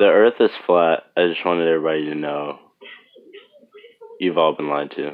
The Earth is flat. I just wanted everybody to know. You've all been lied to.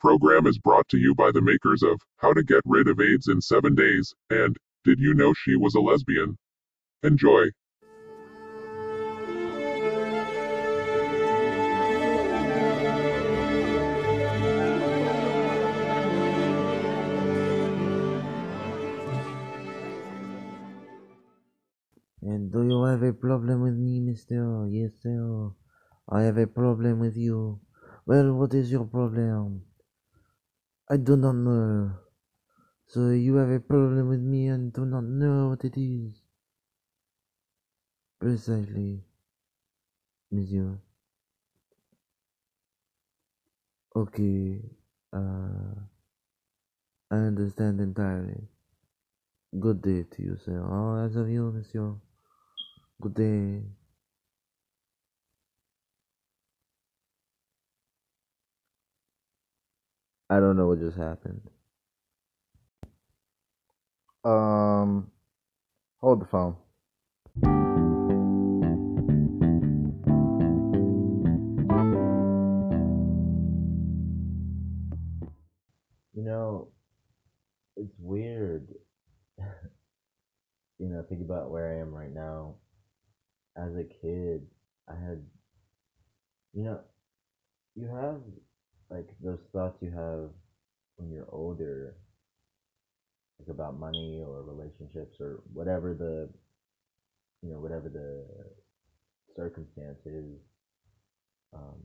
Program is brought to you by the makers of How to Get Rid of AIDS in 7 Days and Did You Know She Was a Lesbian? Enjoy. And do you have a problem with me, mister? Yes, sir. I have a problem with you. Well, what is your problem? I do not know. So you have a problem with me and do not know what it is. Precisely, monsieur. Okay, uh, I understand entirely. Good day to you, sir. Oh, as of you, monsieur. Good day. I don't know what just happened. Um, hold the phone. You know, it's weird. you know, think about where I am right now. As a kid, I had, you know, you have like those thoughts you have when you're older, like about money or relationships or whatever the, you know, whatever the circumstance is. Um,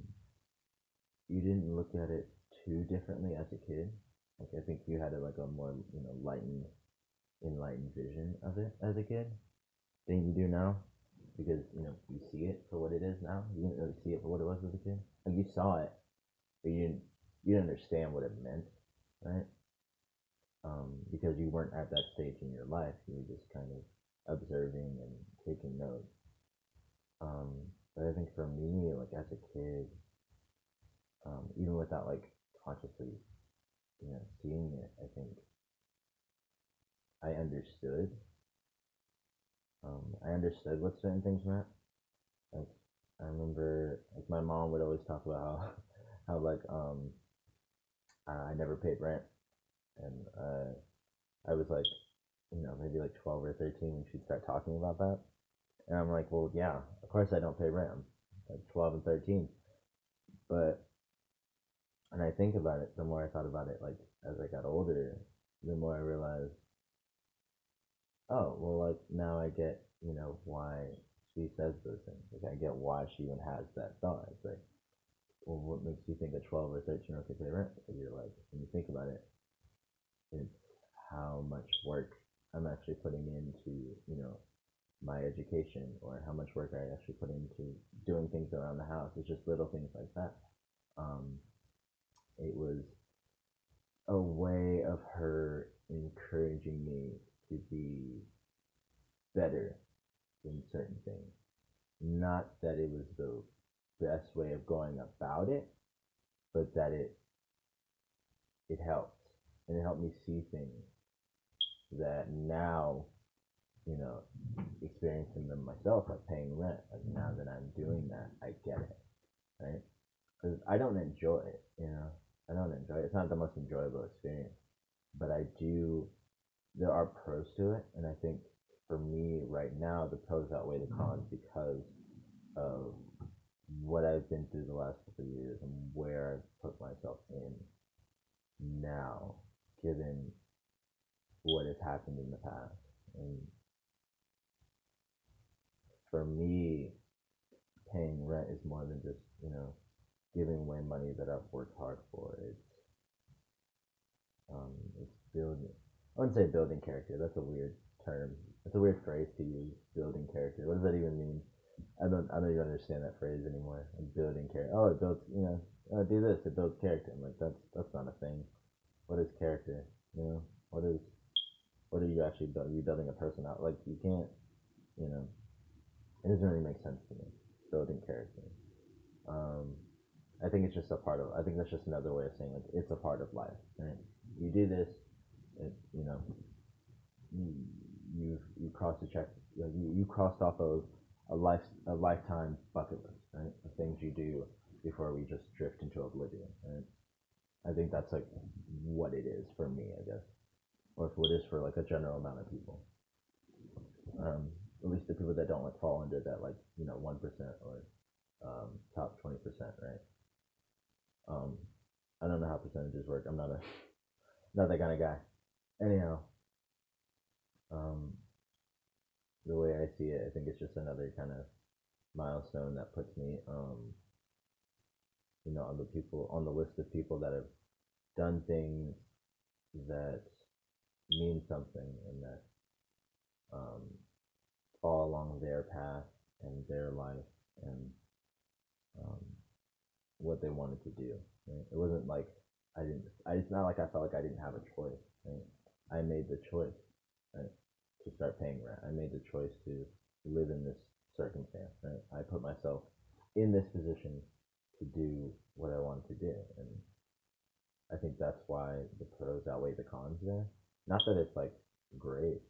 you didn't look at it too differently as a kid. Like I think you had a, like a more you know lightened, enlightened vision of it as a kid than you do now, because you know you see it for what it is now. You didn't really see it for what it was as a kid. Like you saw it, but you didn't you didn't understand what it meant, right? Um, because you weren't at that stage in your life. You were just kind of observing and taking notes. Um, but I think for me, like as a kid, um, even without like consciously you know, seeing it, I think I understood. Um, I understood what certain things meant. Like, I remember, like, my mom would always talk about how, how like, um, I never paid rent, and uh, I was like, you know, maybe like twelve or thirteen when she'd start talking about that, and I'm like, well, yeah, of course I don't pay rent. I'm like twelve and thirteen, but and I think about it, the more I thought about it, like as I got older, the more I realized, oh, well, like now I get, you know, why she says those things. Like I get why she even has that thought. It's like, well, what makes you think a 12 or 13 year old can pay rent? And you're like, when you think about it, it's how much work I'm actually putting into, you know, my education or how much work I actually put into doing things around the house. It's just little things like that. Um, it was a way of her encouraging me to be better in certain things. Not that it was the best way of going about it, but that it it helped. And it helped me see things that now, you know, experiencing them myself, like paying rent, like now that I'm doing that, I get it. Right? Because I don't enjoy it, you know. I don't enjoy it. It's not the most enjoyable experience, but I do. There are pros to it, and I think for me right now, the pros outweigh the cons because of what I've been through the last couple of years and where I've put myself in now, given what has happened in the past. And for me, paying rent is more than just you know giving away money that I've worked hard for. It's um, it's building. I wouldn't say building character. That's a weird term. It's a weird phrase to use. Building character. What does that even mean? I don't I don't even understand that phrase anymore. Like building character. Oh, it builds you know. Oh, do this. It builds character. I'm like that's that's not a thing. What is character? You know. What is what are you actually building? Are you building a person out? Like you can't. You know. It doesn't really make sense to me. Building character. Um, I think it's just a part of. I think that's just another way of saying like it's a part of life. Right? You do this. It, you know. You you cross the check. You, you, you crossed off of a life a lifetime bucket list, right? Of things you do before we just drift into oblivion, right? I think that's like what it is for me, I guess, or what it is for like a general amount of people. Um, at least the people that don't like fall under that like you know one percent or um, top twenty percent, right? Um, I don't know how percentages work. I'm not a not that kind of guy. Anyhow, um, the way I see it, I think it's just another kind of milestone that puts me, um, you know, on the people on the list of people that have done things that mean something and that um, fall along their path and their life and um, what they wanted to do. Right? It wasn't like I didn't. I, it's not like I felt like I didn't have a choice. Right? I made the choice right, to start paying rent. I made the choice to live in this circumstance. Right? I put myself in this position to do what I wanted to do, and I think that's why the pros outweigh the cons there. Not that it's like great.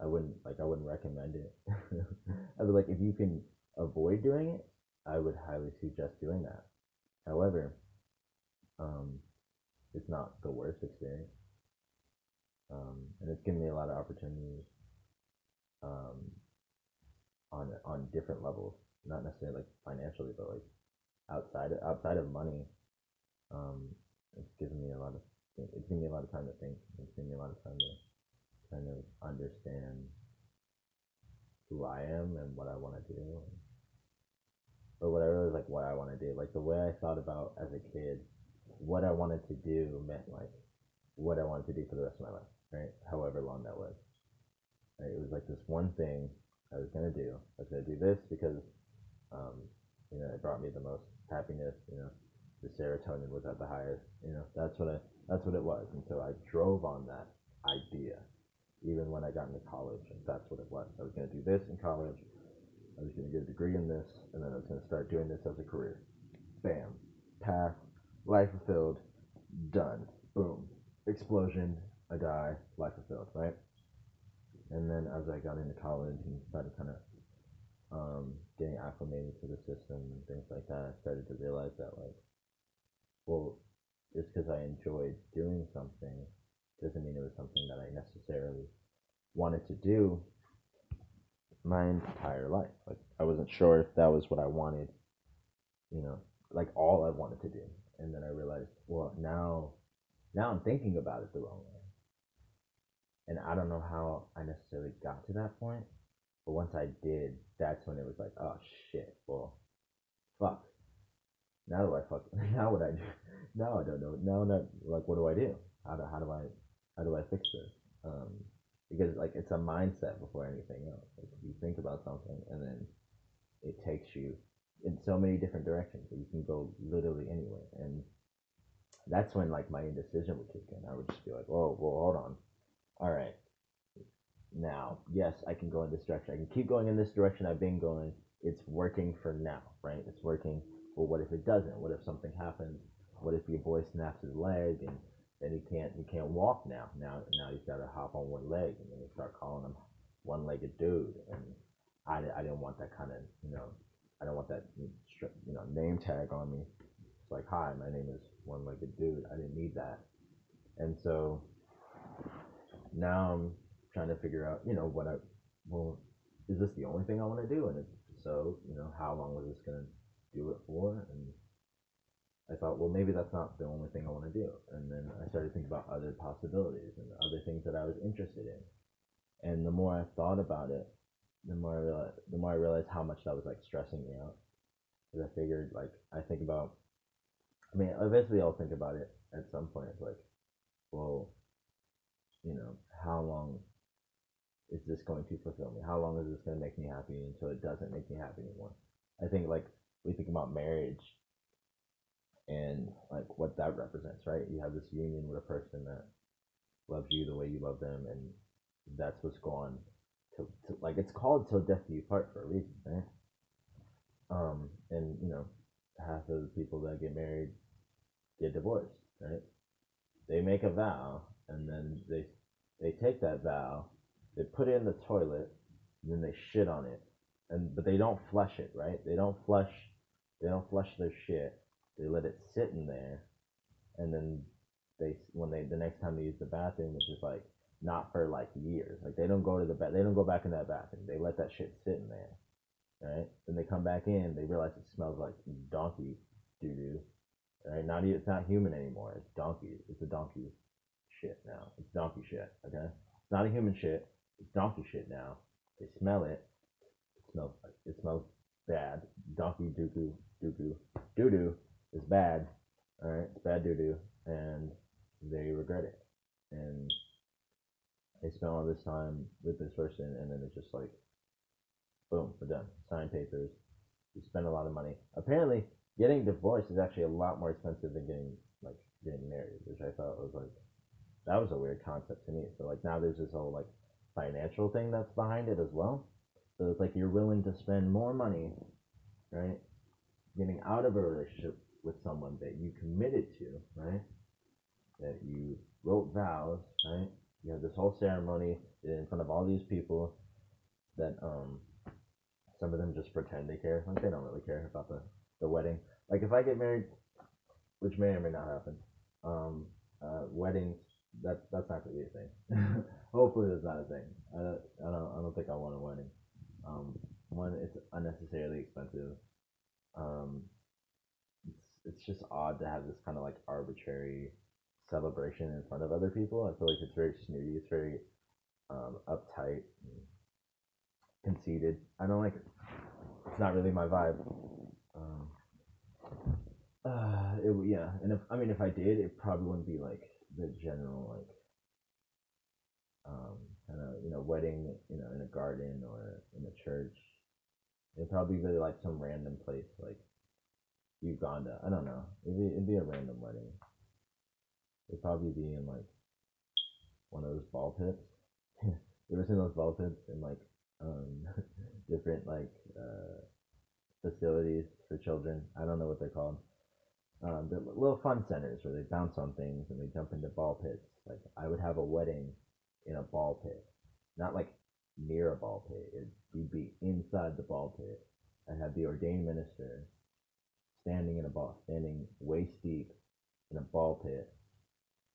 I wouldn't like I wouldn't recommend it. I would like if you can avoid doing it, I would highly suggest doing that. However, um, it's not the worst experience, um, and it's given me a lot of opportunities um, on on different levels. Not necessarily like financially, but like outside outside of money. Um, it's given me a lot of it's given me a lot of time to think. It's given me a lot of time to kind of understand who I am and what I want to do. But what I really like what I want to do, like the way I thought about as a kid, what I wanted to do meant like what I wanted to do for the rest of my life, right? However long that was. It was like this one thing I was gonna do. I was gonna do this because, um, you know, it brought me the most happiness. You know, the serotonin was at the highest. You know, that's what I that's what it was, and so I drove on that idea even when I got into college, and that's what it was. I was to do this in college. I was to get a degree in this, and then I was to start doing this as a career. Bam, path, life fulfilled, done. Boom, explosion. I die, life fulfilled, right? And then as I got into college and started kind of um, getting acclimated to the system and things like that, I started to realize that like, well, just because I enjoyed doing something doesn't mean it was something that I necessarily wanted to do my entire life. Like I wasn't sure if that was what I wanted, you know, like all I wanted to do. And then I realized, well, now now I'm thinking about it the wrong way. And I don't know how I necessarily got to that point, but once I did, that's when it was like, oh shit, well, fuck. Now do I fuck? Now what I do? Now I don't know. Now not like what do I do? How do how do I how do I fix this? Um, because like it's a mindset before anything else. Like you think about something and then it takes you in so many different directions. You can go literally anywhere, and that's when like my indecision would kick in. I would just be like, "Whoa, well, hold on. All right, now, yes, I can go in this direction. I can keep going in this direction I've been going. It's working for now, right? It's working. Well, what if it doesn't? What if something happens? What if your boy snaps his leg and then he can't he can't walk now? Now now he's got to hop on one leg, and then you start calling him one-legged dude. And I, I didn't want that kind of you know I don't want that you know name tag on me. It's like, hi, my name is one-legged dude. I didn't need that, and so now I'm trying to figure out, you know, what I, well, is this the only thing I want to do? And so, you know, how long was this to do it for? And I thought, well, maybe that's not the only thing I want to do. And then I started thinking about other possibilities and other things that I was interested in. And the more I thought about it, the more I realized, the more I realized how much that was like stressing me out. Because I figured, like, I think about, I mean, eventually I'll think about it at some point. It's like, well, you know, how long is this going to fulfill me? How long is this going to make me happy until it doesn't make me happy anymore? I think like we think about marriage and like what that represents, right? You have this union with a person that loves you the way you love them, and that's what's going to, to like it's called till death do you part for a reason, right? Um, and you know, half of the people that get married get divorced, right? They make a vow, and then they they take that vow, they put it in the toilet, then they shit on it, and but they don't flush it, right? They don't flush, they don't flush their shit. They let it sit in there, and then they when they the next time they use the bathroom, it's just like not for like years. Like they don't go to the bed, they don't go back in that bathroom. They let that shit sit in there, right? Then they come back in, they realize it smells like donkey doo doo, right? Not it's not human anymore. It's donkey. It's a donkey shit now. It's donkey shit. Okay, it's not a human shit. It's donkey shit now. They smell it. It smells. It smells bad. Donkey doo doo doo doo doo is bad. All right, it's bad doo doo, and they regret it. And they spent all this time with this person, and then it's just like, boom, we're done. Sign papers. You spend a lot of money. Apparently, getting divorced is actually a lot more expensive than getting like getting married, which I thought was like that was a weird concept to me. So like now there's this whole like financial thing that's behind it as well. So it's like you're willing to spend more money, right? Getting out of a relationship with someone that you committed to, right? That you wrote vows, right? You have this whole ceremony in front of all these people that um some of them just pretend they care. Like they don't really care about the, the wedding. Like if I get married, which may or may not happen, um, uh, weddings that's that's not gonna be a thing. Hopefully, that's not a thing. I don't, I don't I don't think I want a wedding. Um, one, it's unnecessarily expensive. Um, it's it's just odd to have this kind of like arbitrary celebration in front of other people. I feel like it's very snooty. It's very um, uptight, conceited. I don't like it. It's not really my vibe. Um, uh, it, yeah, and if I mean if I did, it probably wouldn't be like the general like um kind of you know wedding you know in a garden or in a church. It'd probably be like some random place like Uganda. I don't know. It'd be it'd be a random wedding. It'd probably be in like one of those ball pits. you ever seen those ball pits in like um different like uh facilities for children? I don't know what they're called. Um, little fun centers where they bounce on things and they jump into ball pits. Like I would have a wedding in a ball pit, not like near a ball pit. It'd we'd be inside the ball pit. I'd have the ordained minister standing in a ball, standing waist deep in a ball pit,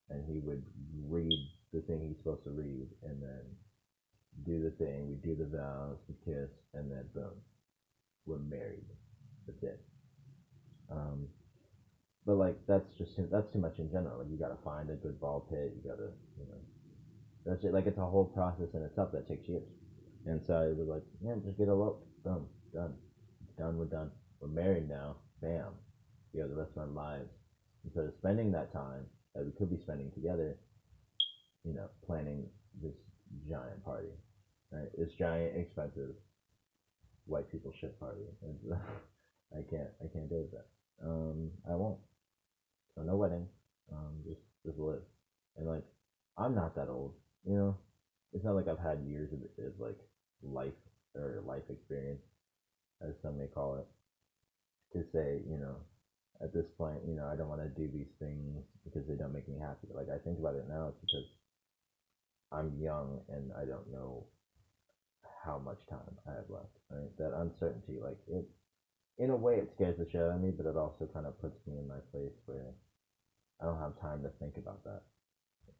and he would read the thing he's supposed to read, and then do the thing. We do the vows, we kiss, and then boom, we're married. That's it. Um, but like that's just that's too much in general. Like you gotta find a good ball pit. You gotta you know that's it. Like it's a whole process in itself that takes years. And so it was like, yeah, just get eloped. Boom, done. Done. We're done. We're married now. Bam. We have the rest of our lives. Instead of spending that time that we could be spending together, you know, planning this giant party, right? This giant, expensive white people shit party. I can't, I can't do that. Um, I won't. So no wedding. Um, just, just live. And like, I'm not that old, you know. It's not like I've had years of, of like life or life experience, as some may call it, to say, you know, at this point, you know, I don't want to do these things because they don't make me happy. Like I think about it now, it's because I'm young and I don't know how much time I have left. Right? That uncertainty, like it, in a way, it scares the shit out of me, but it also kind of puts me in my place where I don't have time to think about that.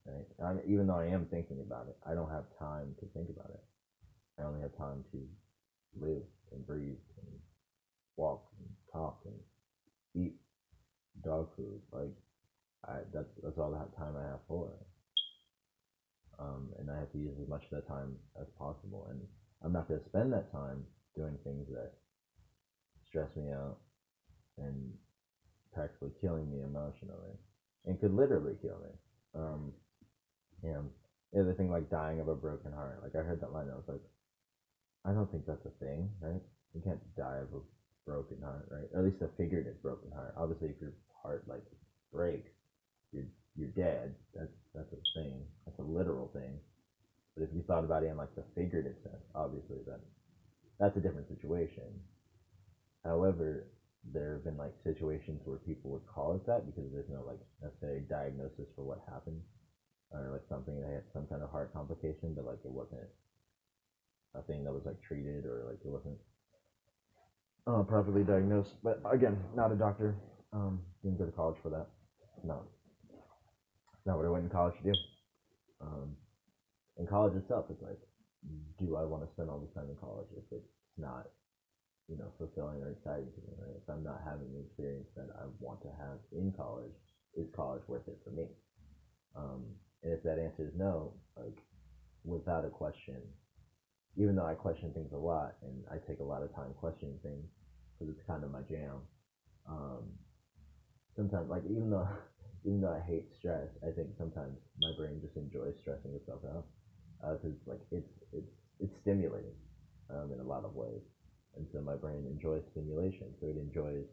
Right? I'm, even though I am thinking about it, I don't have time to think about it. I only have time to live and breathe and walk and talk and eat dog food. Like I, that's that's all that time I have for it. Um, and I have to use as much of that time as possible. And I'm not going to spend that time doing things that stress me out and practically killing me emotionally, and could literally kill me. Um, yeah, the thing like dying of a broken heart. Like I heard that line, I was like, I don't think that's a thing, right? You can't die of a broken heart, right? Or at least a figurative broken heart. Obviously, if your heart like breaks, you're you're dead. That's that's a thing. That's a literal thing. But if you thought about it in like the figurative sense, obviously that that's a different situation. However, there have been like situations where people would call it that because there's no like necessary diagnosis for what happened or like something they had some kind of heart complication, but like it wasn't a thing that was like treated or like it wasn't uh, properly diagnosed. But again, not a doctor. Um, didn't go to college for that. No, not what I went in college to do. Um, in college itself, it's like, do I want to spend all this time in college if it's not, you know, fulfilling or exciting to me? Right? If I'm not having the experience that I want to have in college, is college worth it for me? Um, and if that answer is no, like without a question, even though I question things a lot and I take a lot of time questioning things because it's kind of my jam. Um, sometimes, like even though even though I hate stress, I think sometimes my brain just enjoys stressing itself out because like it's it's it's stimulating um, in a lot of ways, and so my brain enjoys stimulation, so it enjoys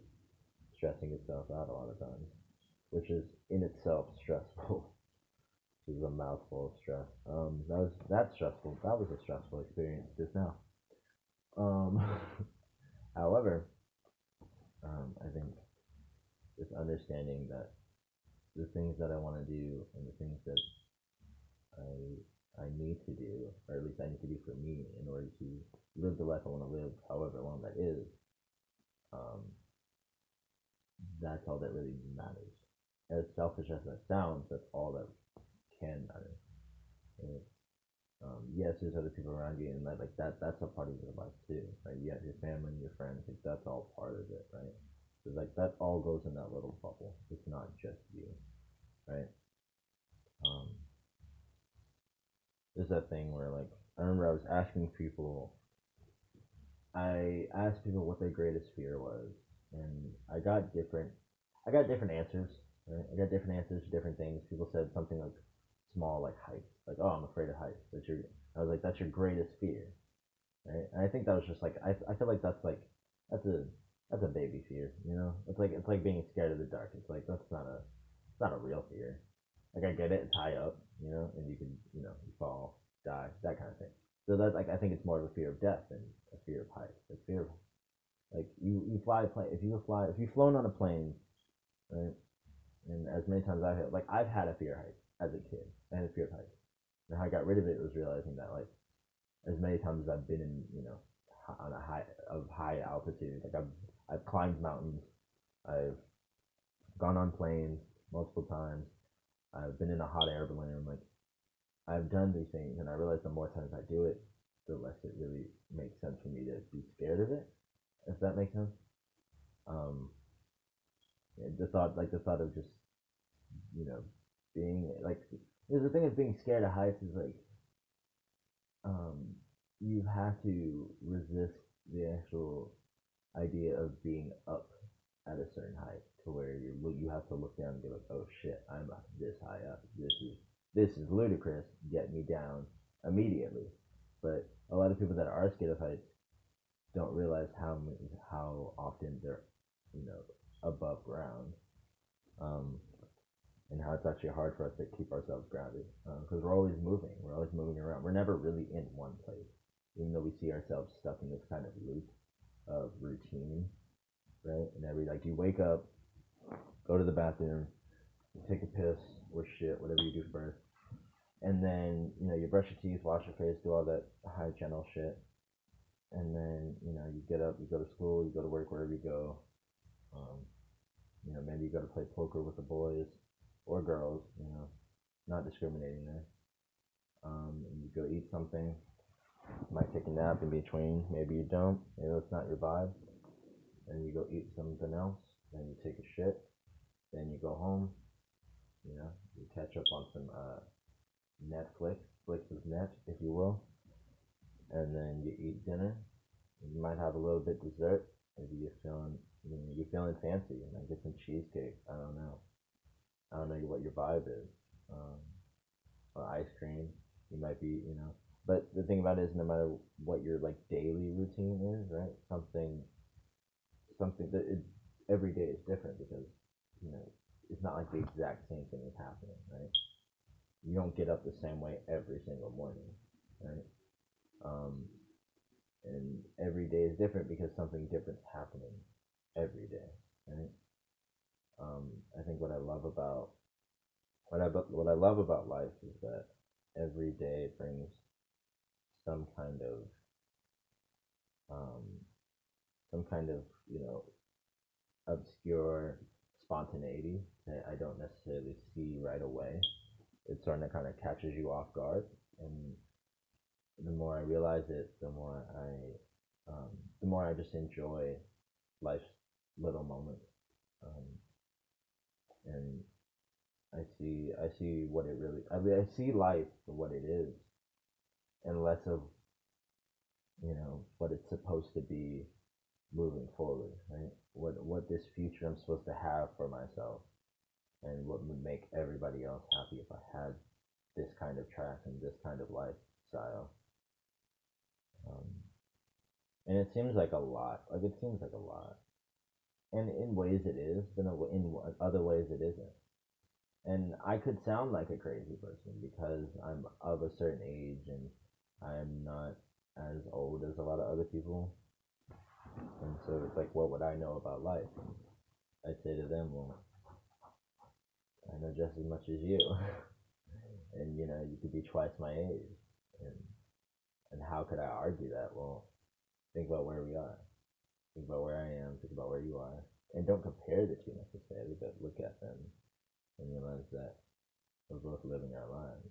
stressing itself out a lot of times, which is in itself stressful. This is a mouthful of stress. Um, that was that's stressful. That was a stressful experience just now. Um, however, um, I think just understanding that the things that I want to do and the things that I I need to do, or at least I need to do for me in order to live the life I want to live, however long that is, um, that's all that really matters. As selfish as that sounds, that's all that can matter. Right? Um, yes, there's other people around you, and like that, that's a part of your life too, right? You have your family, your friends, like that's all part of it, right? Because like that all goes in that little bubble. It's not just you, right? Um, there's that thing where like I remember I was asking people, I asked people what their greatest fear was, and I got different, I got different answers. Right? I got different answers to different things. People said something like small, like heights, like oh I'm afraid of heights. That's your, I was like that's your greatest fear, right? And I think that was just like I, I feel like that's like that's a that's a baby fear, you know. It's like it's like being scared of the dark. It's like that's not a it's not a real fear. Like I get it, it's high up, you know, and you can you know you fall, die, that kind of thing. So that's like I think it's more of a fear of death than a fear of heights. A fear of like you you fly a plane. If you fly, if you've flown on a plane, right, and as many times I've had, like I've had a fear of heights as a kid. I had a fear of heights. And how I got rid of it was realizing that like as many times as I've been in you know on a high of high altitude, like I've I've climbed mountains, I've gone on planes multiple times, I've been in a hot air balloon, and I'm like I've done these things, and I realize the more times I do it, the less it really makes sense for me to be scared of it. If that makes sense. Um, the thought, like the thought of just, you know, being like, because the thing of being scared of heights is like, um, you have to resist the actual idea of being up at a certain height to where you look, you have to look down and be like, oh shit, I'm this high up. This is this is ludicrous. Get me down immediately. But a lot of people that are scared of heights don't realize how how often they're, you know, above ground, um, and how it's actually hard for us to keep ourselves grounded because um, we're always moving. We're always moving around. We're never really in one place, even though we see ourselves stuck in this kind of loop of routine, right? And every like you wake up, go to the bathroom, take a piss or shit, whatever you do first, and then you know you brush your teeth, wash your face, do all that high channel shit, and then you know you get up, you go to school, you go to work, wherever you go. Um, you know, maybe you go to play poker with the boys or girls. You know, not discriminating there. Um, you go eat something. You might take a nap in between. Maybe you don't. Maybe it's not your vibe. And you go eat something else. Then you take a shit. Then you go home. You know, you catch up on some uh, Netflix, flicks of net, if you will. And then you eat dinner. You might have a little bit dessert. Maybe you're feeling, you know, you're feeling fancy. You might get some cheesecake. I don't know. I don't know what your vibe is. Um, or ice cream. You might be, you know. But the thing about it is, no matter what your like daily routine is, right? Something, something that it, every day is different because you know it's not like the exact same thing is happening, right? You don't get up the same way every single morning, right? Um, and every day is different because something different's happening every day, right? Um, I think what I love about what I what I love about life is that every day brings some kind of um, some kind of you know obscure spontaneity that I don't necessarily see right away. It sort of kind of catches you off guard, and the more I realize it, the more I um, the more I just enjoy life's little moments. Um, and I see I see what it really I mean I see life for what it is and less of you know what it's supposed to be moving forward, right? What what this future I'm supposed to have for myself and what would make everybody else happy if I had this kind of track and this kind of lifestyle. Um, and it seems like a lot. Like it seems like a lot. And in ways it is, but in other ways it isn't. And I could sound like a crazy person because I'm of a certain age and I'm not as old as a lot of other people. And so it's like, what would I know about life? I'd say to them, well, I know just as much as you. and, you know, you could be twice my age. And, and how could I argue that? Well, think about where we are. Think about where I am. Think about where you are. And don't compare the two necessarily, but look at them and realize that we're both living our lives,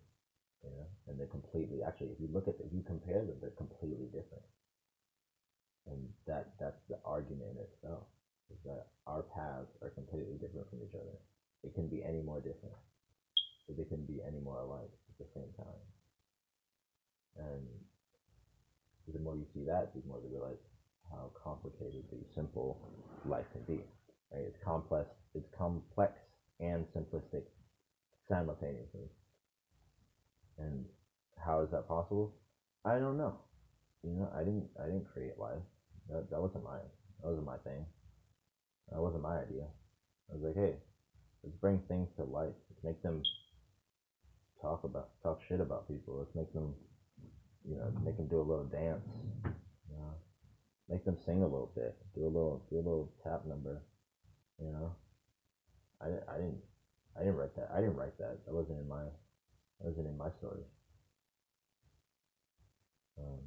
you know, and they're completely, actually, if you look at them, if you compare them, they're completely different. And that, that's the argument in itself, is that our paths are completely different from each other. It can be any more different, but they can be any more alike at the same time. And the more you see that, the more you realize how complicated the simple life can be. Right? It's complex. It's complex and simplistic simultaneously. And how is that possible? I don't know. You know, I didn't. I didn't create life. That that wasn't mine. That wasn't my thing. That wasn't my idea. I was like, hey, let's bring things to life. Let's make them talk about talk shit about people. Let's make them, you know, make them do a little dance. You know, make them sing a little bit. Do a little do a little tap number. You know, I I didn't I didn't write that. I didn't write that. That wasn't in my that wasn't in my story. Um,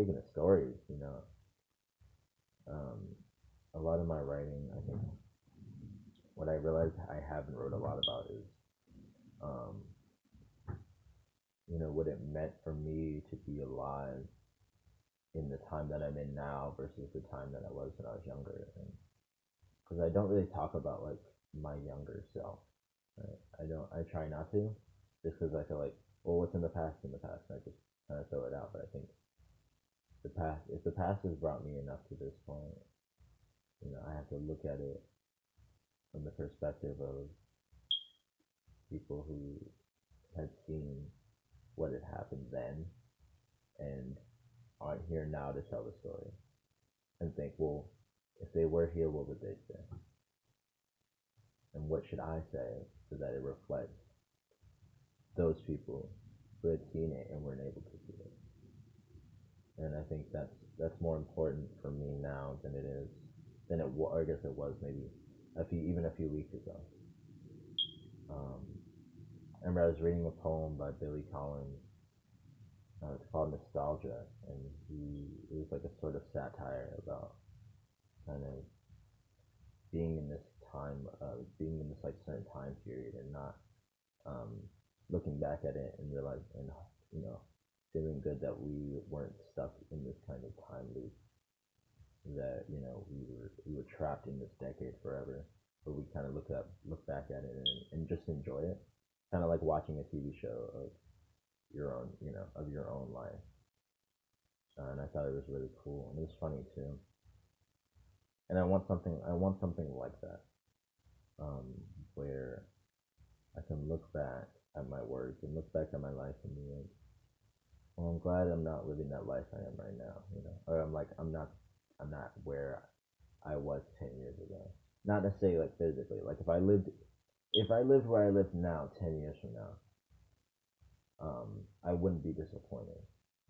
speaking of stories, you know, um, a lot of my writing, I think, what I realized I haven't wrote a lot about is, um, you know, what it meant for me to be alive in the time that I'm in now versus the time that I was when I was younger. Because I don't really talk about like my younger self. I don't. I try not to, just because I feel like, well, what's in the past in the past. And I just kind of throw it out. But I think the past, if the past has brought me enough to this point, you know, I have to look at it from the perspective of people who had seen what had happened then and aren't here now to tell the story and think, well, if they were here, what would they say? And what should I say so that it reflects those people who had seen it and weren't able to see? And I think that's that's more important for me now than it is than it was. I guess it was maybe a few even a few weeks ago. Um, I remember I was reading a poem by Billy Collins. Uh, it's called Nostalgia, and he it was like a sort of satire about kind of being in this time, uh, being in this like certain time period, and not um, looking back at it and realize and you know feeling good that we weren't stuck in this kind of time loop that you know we were we were trapped in this decade forever. But we kind of look up look back at it and, and just enjoy it. Kind of like watching a tv show of your own you know of your own life. Uh, and i thought it was really cool and it was funny too. And i want something i want something like that um, where i can look back at my work and look back at my life and be like, well, I'm glad I'm not living that life I am right now, you know, or I'm like, I'm not, I'm not where I was ten years ago. Not necessarily like physically. Like if I lived, if I lived where I live now, ten years from now, um, I wouldn't be disappointed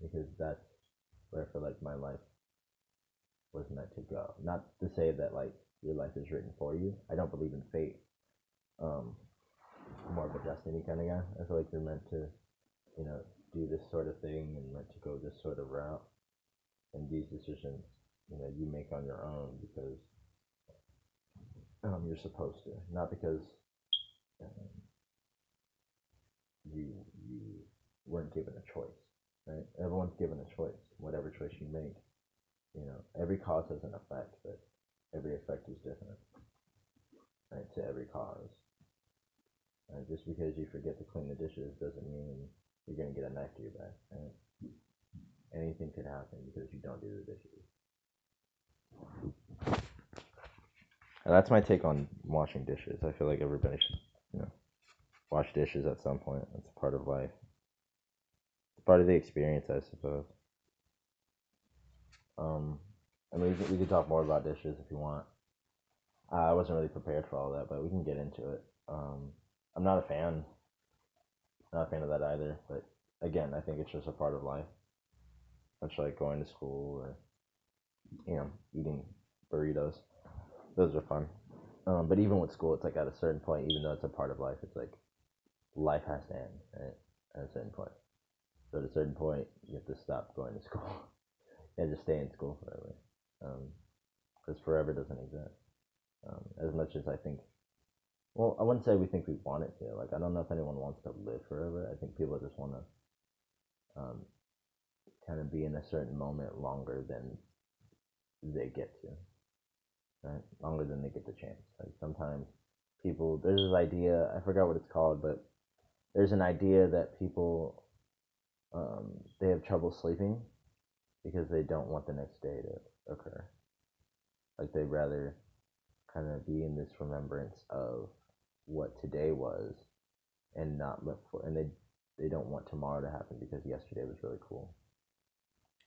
because that's where I feel like my life was meant to go. Not to say that like your life is written for you. I don't believe in fate. Um, I'm more of a destiny kind of guy. I feel like you're meant to, you know, do this sort of thing and meant to go this sort of route. And these decisions, you know, you make on your own because um, you're supposed to, not because um, you you weren't given a choice. Right? Everyone's given a choice. Whatever choice you make, you know, every cause has an effect, but every effect is different. Right? To every cause. And just because you forget to clean the dishes doesn't mean you're gonna get a knife to your back. Right? Anything could happen because you don't do the dishes. And that's my take on washing dishes. I feel like everybody should, you know, wash dishes at some point. It's part of life. It's part of the experience, I suppose. Um, I mean, we could, we could talk more about dishes if you want. I wasn't really prepared for all that, but we can get into it. Um, I'm not a fan. Not a fan of that either. But again, I think it's just a part of life. Much like going to school or, you know, eating burritos. Those are fun. Um, but even with school, it's like at a certain point, even though it's a part of life, it's like life has to end right? at a certain point. So at a certain point, you have to stop going to school and just stay in school forever. Because forever doesn't exist. Um, as much as I think, well, I wouldn't say we think we want it to. Like, I don't know if anyone wants to live forever. I think people just want to um, kind of be in a certain moment longer than they get to, right? Longer than they get the chance. Like sometimes people, there's this idea. I forgot what it's called, but there's an idea that people um, they have trouble sleeping because they don't want the next day to occur. Like they'd rather kind of be in this remembrance of what today was and not look for and they they don't want tomorrow to happen because yesterday was really cool.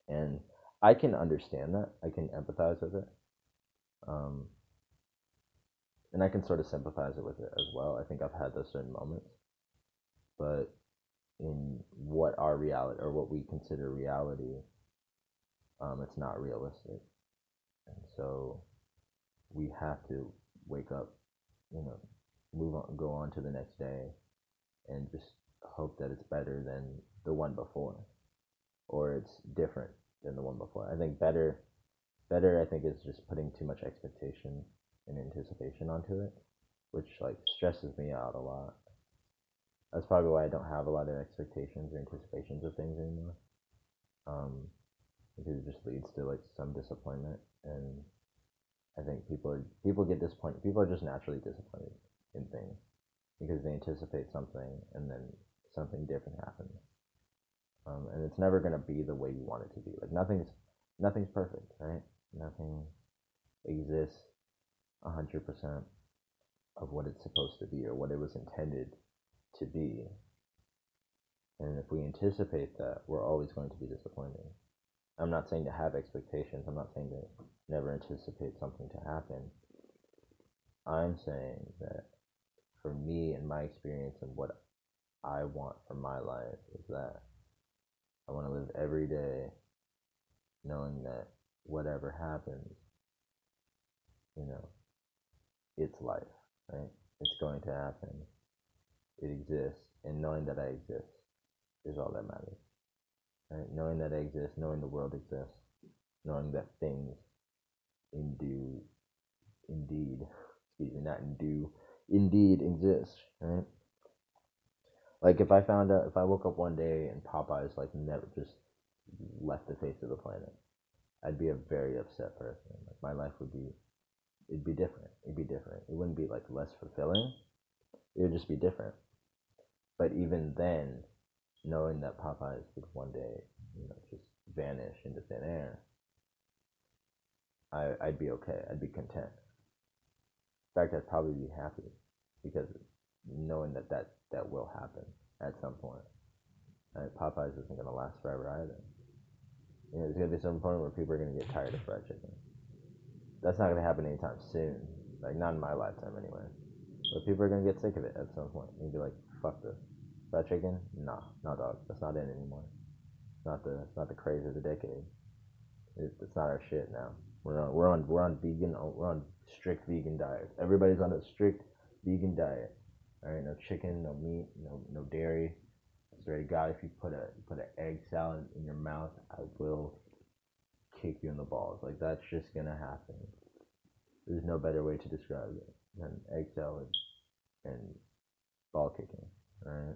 And I can understand that. I can empathize with it. Um, and I can sort of sympathize it with it as well. I think I've had those certain moments. But in what our reality or what we consider reality, um, it's not realistic. And so we have to wake up, you know, move on, go on to the next day, and just hope that it's better than the one before, or it's different than the one before. I think better, better. I think is just putting too much expectation and anticipation onto it, which like stresses me out a lot. That's probably why I don't have a lot of expectations or anticipations of things anymore. Um, because it just leads to like some disappointment and I think people are people get disappointed. People are just naturally disappointed in things because they anticipate something and then something different happens. Um, and it's never gonna be the way you want it to be. Like nothing's nothing's perfect, right? Nothing exists a hundred percent of what it's supposed to be or what it was intended to be. And if we anticipate that, we're always going to be disappointed. I'm not saying to have expectations. I'm not saying to never anticipate something to happen. I'm saying that for me and my experience and what I want for my life is that I want to live every day knowing that whatever happens, you know, it's life, right? It's going to happen. It exists, and knowing that I exist is all that matters. Right? Knowing that I exist, knowing the world exists, knowing that things in do, indeed, excuse me, not in do, indeed exist, right? Like if I found out, if I woke up one day and Popeyes like never just left the face of the planet, I'd be a very upset person. Like my life would be, it'd be different. It'd be different. It wouldn't be like less fulfilling. It would just be different. But even then, knowing that Popeyes would one day, you know, just vanish into thin air, I, I'd be okay. I'd be content. Fact, I'd probably be happy because knowing that that, that will happen. at some point. Right? Popeyes isn't gonna last forever either. You know, there's gonna be some point where people are gonna get tired of fried chicken. That's not gonna happen anytime soon. Like not in my lifetime anyway. But people are gonna get sick of it at some point and be like, "Fuck this, fried chicken? Nah, no dog. That's not in anymore. It's not the it's not the craze of the decade. It, it's not our shit now. We're on we're on we're on vegan we're on strict vegan diet. Everybody's on a strict vegan diet. All right, no chicken, no meat, no no dairy. I God, if you put a put an egg salad in your mouth, I will kick you in the balls. Like that's just gonna happen. There's no better way to describe it than egg salad and ball kicking. All right.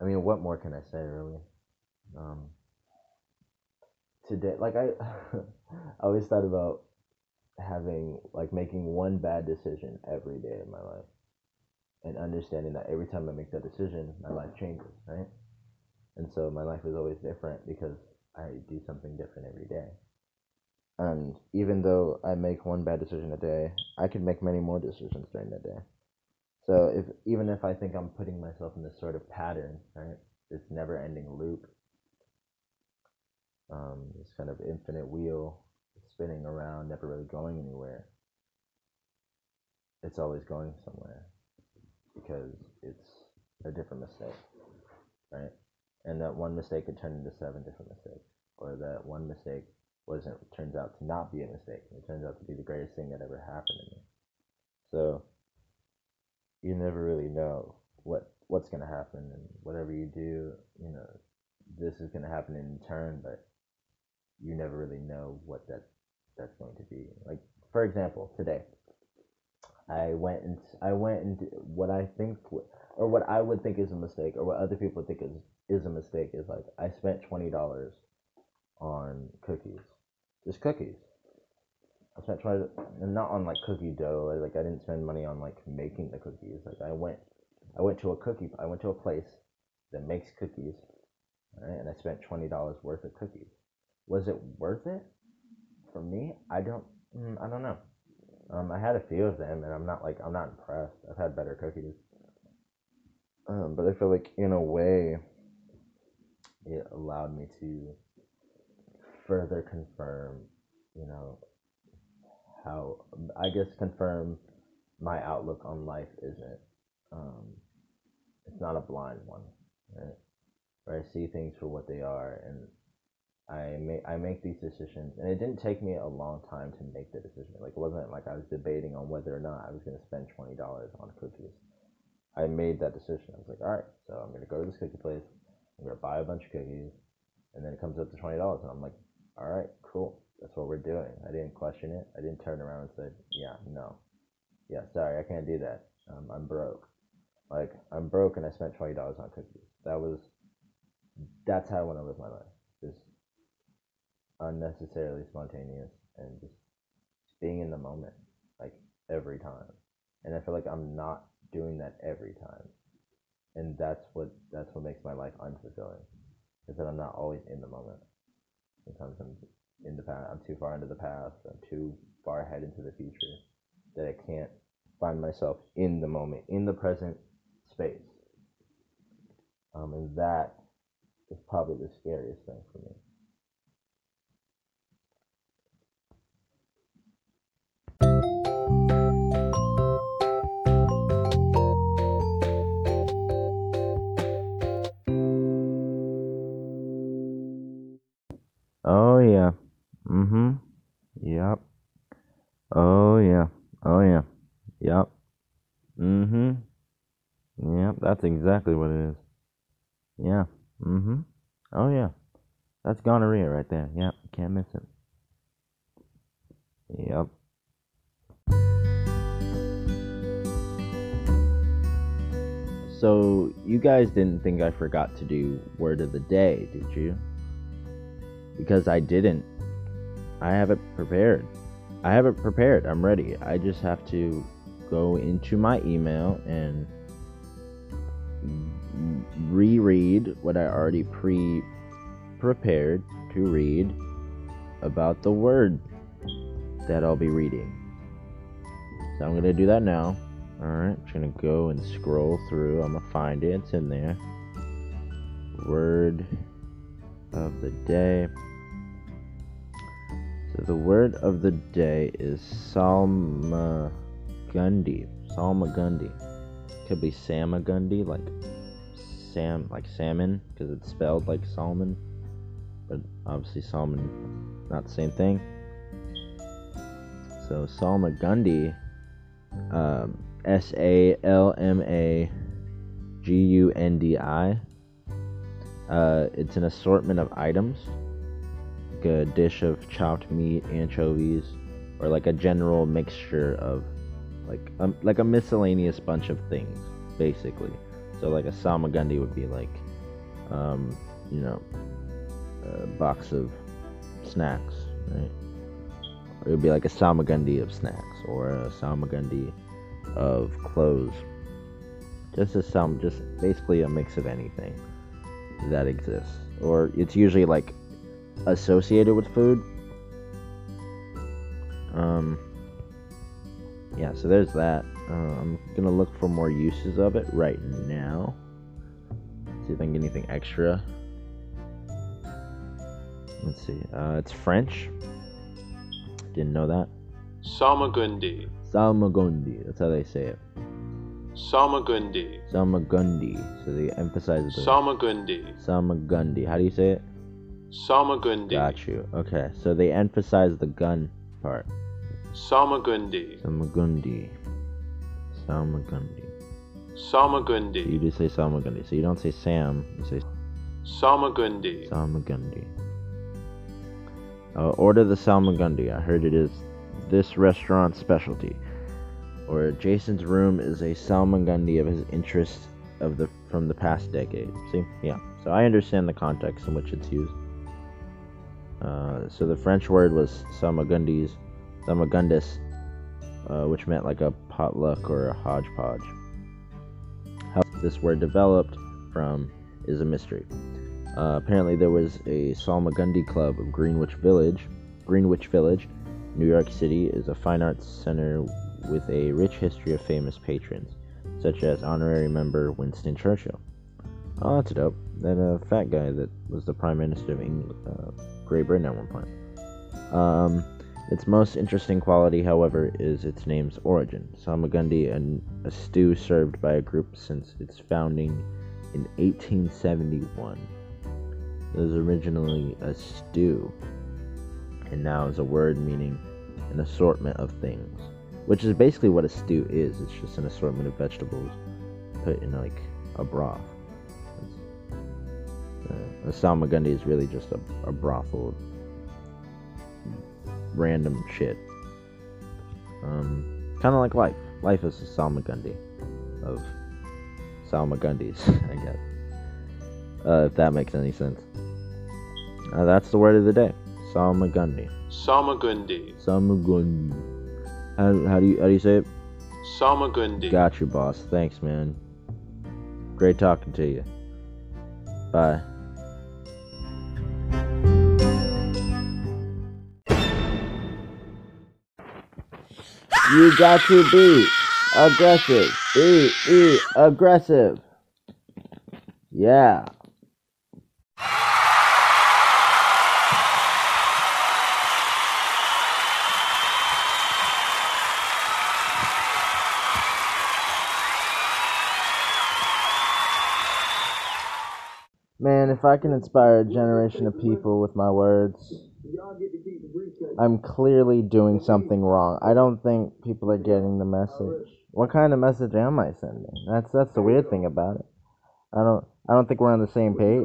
I mean, what more can I say, really? Um, today, like I, I always thought about having like making one bad decision every day of my life, and understanding that every time I make that decision, my life changes, right? And so my life is always different because I do something different every day. And even though I make one bad decision a day, I can make many more decisions during the day. So if even if I think I'm putting myself in this sort of pattern, right, this never-ending loop, um, this kind of infinite wheel spinning around, never really going anywhere, it's always going somewhere because it's a different mistake, right? And that one mistake could turn into seven different mistakes, or that one mistake wasn't turns out to not be a mistake. It turns out to be the greatest thing that ever happened to me. So you never really know what what's gonna happen, and whatever you do, you know, this is gonna happen in turn, but you never really know what that that's going to be. Like for example, today, I went and I went and what I think or what I would think is a mistake, or what other people think is is a mistake, is like I spent twenty dollars on cookies, just cookies. I spent twenty, and not on like cookie dough. Like I didn't spend money on like making the cookies. Like I went, I went to a cookie. I went to a place that makes cookies, right? And I spent twenty dollars worth of cookies. Was it worth it for me? I don't. mm, I don't know. Um, I had a few of them, and I'm not like I'm not impressed. I've had better cookies, um, but I feel like in a way, it allowed me to further confirm, you know, how I guess confirm my outlook on life isn't. Um, it's not a blind one, right? Where I see things for what they are, and I make I make these decisions, and it didn't take me a long time to make the decision. Like it wasn't like I was debating on whether or not I was going to spend twenty dollars on cookies. I made that decision. I was like, all right, so I'm going to go to this cookie place. I'm going to buy a bunch of cookies, and then it comes up to twenty dollars, and I'm like, all right, cool. That's what we're doing. I didn't question it. I didn't turn around and say, yeah, no, yeah, sorry, I can't do that. Um, I'm broke. Like I'm broke, and I spent twenty dollars on cookies. That was that's how I want to live my life. Unnecessarily spontaneous and just being in the moment, like every time. And I feel like I'm not doing that every time. And that's what that's what makes my life unfulfilling. Is that I'm not always in the moment. Sometimes I'm in the past. I'm too far into the past. I'm too far ahead into the future that I can't find myself in the moment, in the present space. Um, and that is probably the scariest thing for me. That's exactly what it is. Yeah. Mm-hmm. Oh yeah. That's gonorrhea right there. Yep. Can't miss it. Yep. So you guys didn't think I forgot to do word of the day, did you? Because I didn't. I have it prepared. I have it prepared. I'm ready. I just have to go into my email and reread what I already pre prepared to read about the word that I'll be reading. So I'm going to do that now. Alright, I'm just gonna go and scroll through. I'm gonna find it. It's in there. Word of the day. So the word of the day is Salmagundi. Salmagundi. Could be Samagundi, like Sam, like salmon, because it's spelled like salmon. But obviously, salmon, not the same thing. So Salmagundi, um, S A L M A G U N D I. Uh, it's an assortment of items, like a dish of chopped meat, anchovies, or like a general mixture of, like a, like a miscellaneous bunch of things, basically. So like a salmagundi would be like, um, you know, a box of snacks, right? It would be like a salmagundi of snacks, or a salmagundi of clothes. Just a some, just basically a mix of anything that exists, or it's usually like associated with food. Um, yeah, so there's that. Uh, I'm gonna look for more uses of it right now. See if I can get anything extra. Let's see. Uh, it's French. Didn't know that. Salmagundi. Salmagundi. That's how they say it. Salmagundi. Salmagundi. So they emphasize the Salmagundi. Salmagundi. How do you say it? Salmagundi. Got you. Okay. So they emphasize the gun part. Salmagundi. Salmagundi. Salmagundi. Salmagundi. You just say Salmagundi. So you don't say Sam. You say Salmagundi. Salmagundi. Uh, order the Salmagundi. I heard it is this restaurant's specialty. Or Jason's room is a Salmagundi of his interest of the from the past decade. See, yeah. So I understand the context in which it's used. Uh, so the French word was Salmagundis, Salmagundis, uh, which meant like a potluck or a hodgepodge. How this word developed from is a mystery. Uh, apparently, there was a Salmagundi Club of Greenwich Village. Greenwich Village, New York City, is a fine arts center with a rich history of famous patrons, such as honorary member Winston Churchill. Oh, that's dope. That uh, fat guy that was the Prime Minister of England, uh, Great Britain at one point. Um, its most interesting quality, however, is its name's origin. Salmagundi, and a stew served by a group since its founding in 1871. It was originally a stew, and now is a word meaning an assortment of things, which is basically what a stew is. It's just an assortment of vegetables put in like a broth. Uh, a salmagundi is really just a, a brothel of random shit. Um, kind of like life. Life is a salmagundi of salmagundis, I guess. Uh, if that makes any sense. Uh, that's the word of the day. Salmagundi. Salmagundi. Salmagundi. How, how do you how do you say it? Salmagundi. Got you, boss. Thanks, man. Great talking to you. Bye. You got to be aggressive. Be, be aggressive. Yeah. Man, if I can inspire a generation of people with my words, I'm clearly doing something wrong. I don't think people are getting the message. What kind of message am I sending? That's that's the weird thing about it. I don't I don't think we're on the same page.